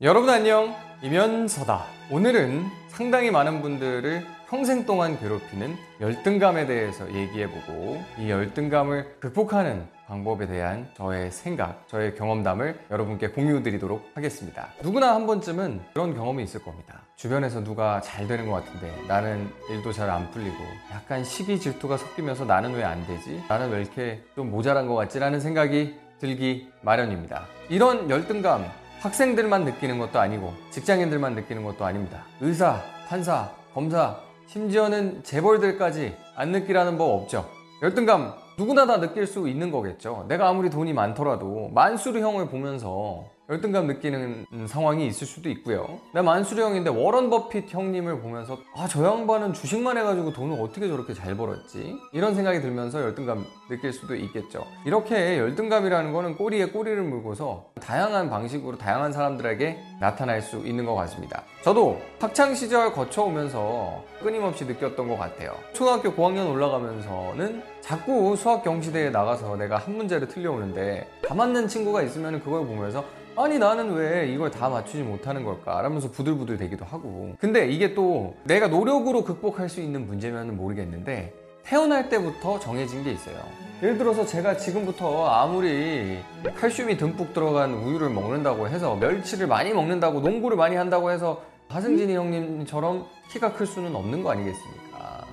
여러분 안녕 이면서다 오늘은 상당히 많은 분들을 평생 동안 괴롭히는 열등감에 대해서 얘기해보고 이 열등감을 극복하는 방법에 대한 저의 생각, 저의 경험담을 여러분께 공유드리도록 하겠습니다. 누구나 한 번쯤은 그런 경험이 있을 겁니다. 주변에서 누가 잘 되는 것 같은데 나는 일도 잘 안 풀리고 약간 시기 질투가 섞이면서 나는 왜 안 되지? 나는 왜 이렇게 좀 모자란 것 같지? 라는 생각이 들기 마련입니다. 이런 열등감 학생들만 느끼는 것도 아니고 직장인들만 느끼는 것도 아닙니다. 의사, 판사, 검사, 심지어는 재벌들까지 안 느끼라는 법 없죠. 열등감 누구나 다 느낄 수 있는 거겠죠. 내가 아무리 돈이 많더라도 만수르 형을 보면서 열등감 느끼는 상황이 있을 수도 있고요. 나 만수르형인데 워런 버핏 형님을 보면서 아 저 양반은 주식만 해가지고 돈을 어떻게 저렇게 잘 벌었지? 이런 생각이 들면서 열등감 느낄 수도 있겠죠. 이렇게 열등감이라는 거는 꼬리에 꼬리를 물고서 다양한 방식으로 다양한 사람들에게 나타날 수 있는 것 같습니다. 저도 학창 시절 거쳐오면서 끊임없이 느꼈던 것 같아요. 초등학교 고학년 올라가면서는 자꾸 수학 경시대에 나가서 내가 한 문제를 틀려오는데 다 맞는 친구가 있으면 그걸 보면서 아니 나는 왜 이걸 다 맞추지 못하는 걸까? 라면서 부들부들 되기도 하고 근데 이게 또 내가 노력으로 극복할 수 있는 문제면 모르겠는데 태어날 때부터 정해진 게 있어요 예를 들어서 제가 지금부터 아무리 칼슘이 듬뿍 들어간 우유를 먹는다고 해서 멸치를 많이 먹는다고 농구를 많이 한다고 해서 하승진이 형님처럼 키가 클 수는 없는 거 아니겠습니까?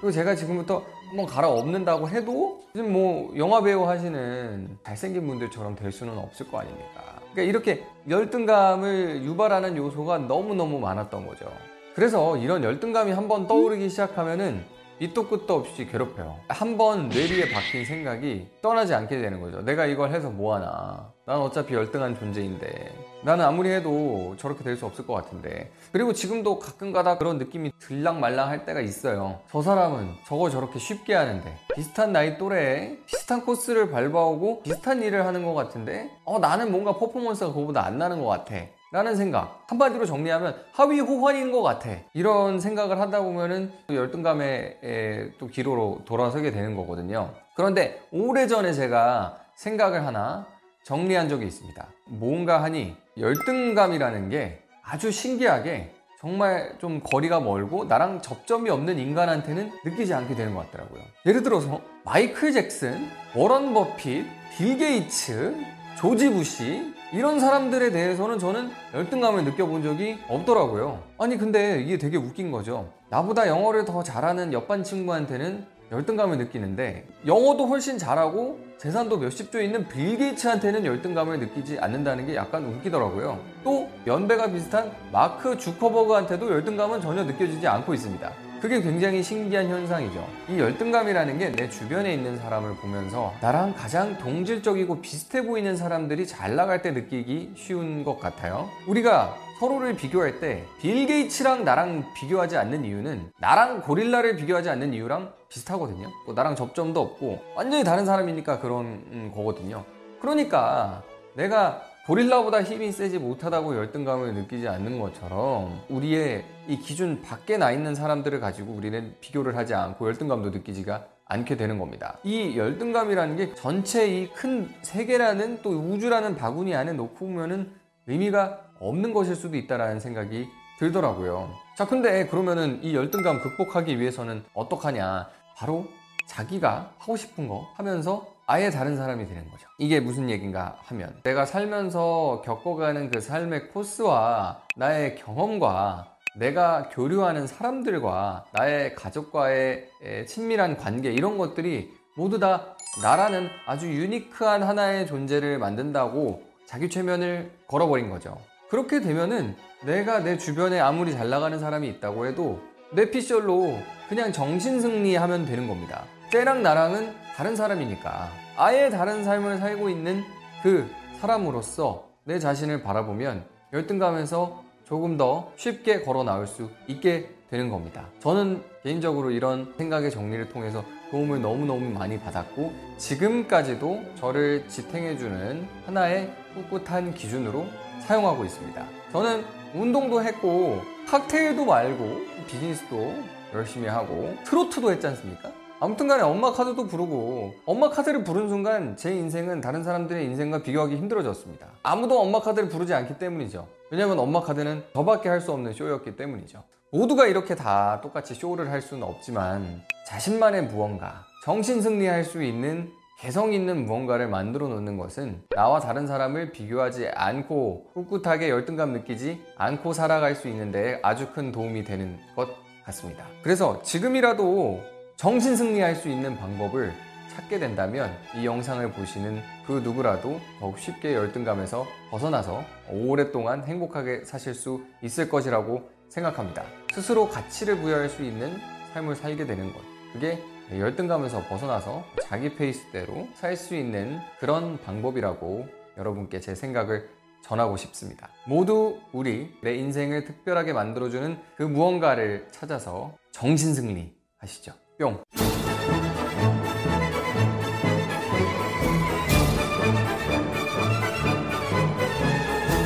그리고 제가 지금부터 한번 갈아엎는다고 해도 지금 뭐 영화배우 하시는 잘생긴 분들처럼 될 수는 없을 거 아닙니까? 그러니까 이렇게 열등감을 유발하는 요소가 너무너무 많았던 거죠. 그래서 이런 열등감이 한번 떠오르기 시작하면은 밑도 끝도 없이 괴롭혀요. 한 번 뇌리에 박힌 생각이 떠나지 않게 되는 거죠. 내가 이걸 해서 뭐하나. 난 어차피 열등한 존재인데. 나는 아무리 해도 저렇게 될 수 없을 것 같은데. 그리고 지금도 가끔 가다 그런 느낌이 들랑말랑 할 때가 있어요. 저 사람은 저거 저렇게 쉽게 하는데. 비슷한 나이 또래에 비슷한 코스를 밟아오고 비슷한 일을 하는 것 같은데. 어, 나는 뭔가 퍼포먼스가 그거보다 안 나는 것 같아. 라는 생각 한마디로 정리하면 하위 호환인 것 같아. 이런 생각을 하다 보면은 열등감의 또 기로로 돌아서게 되는 거거든요. 그런데 오래전에 제가 생각을 하나 정리한 적이 있습니다. 뭔가 하니 열등감이라는 게 아주 신기하게 정말 좀 거리가 멀고 나랑 접점이 없는 인간한테는 느끼지 않게 되는 것 같더라고요. 예를 들어서 마이클 잭슨, 워런 버핏, 빌 게이츠, 조지 부시 이런 사람들에 대해서는 저는 열등감을 느껴본 적이 없더라고요. 아니 근데 이게 되게 웃긴 거죠. 나보다 영어를 더 잘하는 옆반 친구한테는 열등감을 느끼는데 영어도 훨씬 잘하고 재산도 몇십 조 있는 빌 게이츠한테는 열등감을 느끼지 않는다는 게 약간 웃기더라고요. 또 연배가 비슷한 마크 주커버그한테도 열등감은 전혀 느껴지지 않고 있습니다. 그게 굉장히 신기한 현상이죠. 이 열등감이라는 게 내 주변에 있는 사람을 보면서 나랑 가장 동질적이고 비슷해 보이는 사람들이 잘 나갈 때 느끼기 쉬운 것 같아요. 우리가 서로를 비교할 때 빌 게이츠랑 나랑 비교하지 않는 이유는 나랑 고릴라를 비교하지 않는 이유랑 비슷하거든요. 또 나랑 접점도 없고 완전히 다른 사람이니까 그런 음, 거거든요. 그러니까 내가 고릴라보다 힘이 세지 못하다고 열등감을 느끼지 않는 것처럼 우리의 이 기준 밖에 나 있는 사람들을 가지고 우리는 비교를 하지 않고 열등감도 느끼지가 않게 되는 겁니다. 이 열등감이라는 게 전체 이 큰 세계라는 또 우주라는 바구니 안에 놓고 보면은 의미가 없는 것일 수도 있다라는 생각이 들더라고요. 자, 근데 그러면은 이 열등감 극복하기 위해서는 어떡하냐? 바로 자기가 하고 싶은 거 하면서 아예 다른 사람이 되는 거죠. 이게 무슨 얘기인가 하면 내가 살면서 겪어가는 그 삶의 코스와 나의 경험과 내가 교류하는 사람들과 나의 가족과의 친밀한 관계 이런 것들이 모두 다 나라는 아주 유니크한 하나의 존재를 만든다고 자기 최면을 걸어버린 거죠. 그렇게 되면은 내가 내 주변에 아무리 잘 나가는 사람이 있다고 해도 내 피셜로 그냥 정신승리하면 되는 겁니다. 쟤랑 나랑은 다른 사람이니까 아예 다른 삶을 살고 있는 그 사람으로서 내 자신을 바라보면 열등감에서 조금 더 쉽게 걸어 나올 수 있게 되는 겁니다. 저는 개인적으로 이런 생각의 정리를 통해서 도움을 너무너무 많이 받았고 지금까지도 저를 지탱해주는 하나의 꿋꿋한 기준으로 사용하고 있습니다. 저는 운동도 했고 칵테일도 말고 비즈니스도 열심히 하고 트로트도 했지 않습니까? 아무튼 간에 엄마 카드도 부르고 엄마 카드를 부른 순간 제 인생은 다른 사람들의 인생과 비교하기 힘들어졌습니다. 아무도 엄마 카드를 부르지 않기 때문이죠. 왜냐면 엄마 카드는 저밖에 할 수 없는 쇼였기 때문이죠. 모두가 이렇게 다 똑같이 쇼를 할 수는 없지만 자신만의 무언가, 정신 승리할 수 있는 개성 있는 무언가를 만들어 놓는 것은 나와 다른 사람을 비교하지 않고 꿋꿋하게 열등감 느끼지 않고 살아갈 수 있는데 아주 큰 도움이 되는 것 같습니다. 그래서 지금이라도 정신 승리할 수 있는 방법을 찾게 된다면 이 영상을 보시는 그 누구라도 더욱 쉽게 열등감에서 벗어나서 오랫동안 행복하게 사실 수 있을 것이라고 생각합니다. 스스로 가치를 부여할 수 있는 삶을 살게 되는 것. 그게 열등감에서 벗어나서 자기 페이스대로 살 수 있는 그런 방법이라고 여러분께 제 생각을 전하고 싶습니다. 모두 우리 내 인생을 특별하게 만들어주는 그 무언가를 찾아서 정신승리 하시죠. Jong.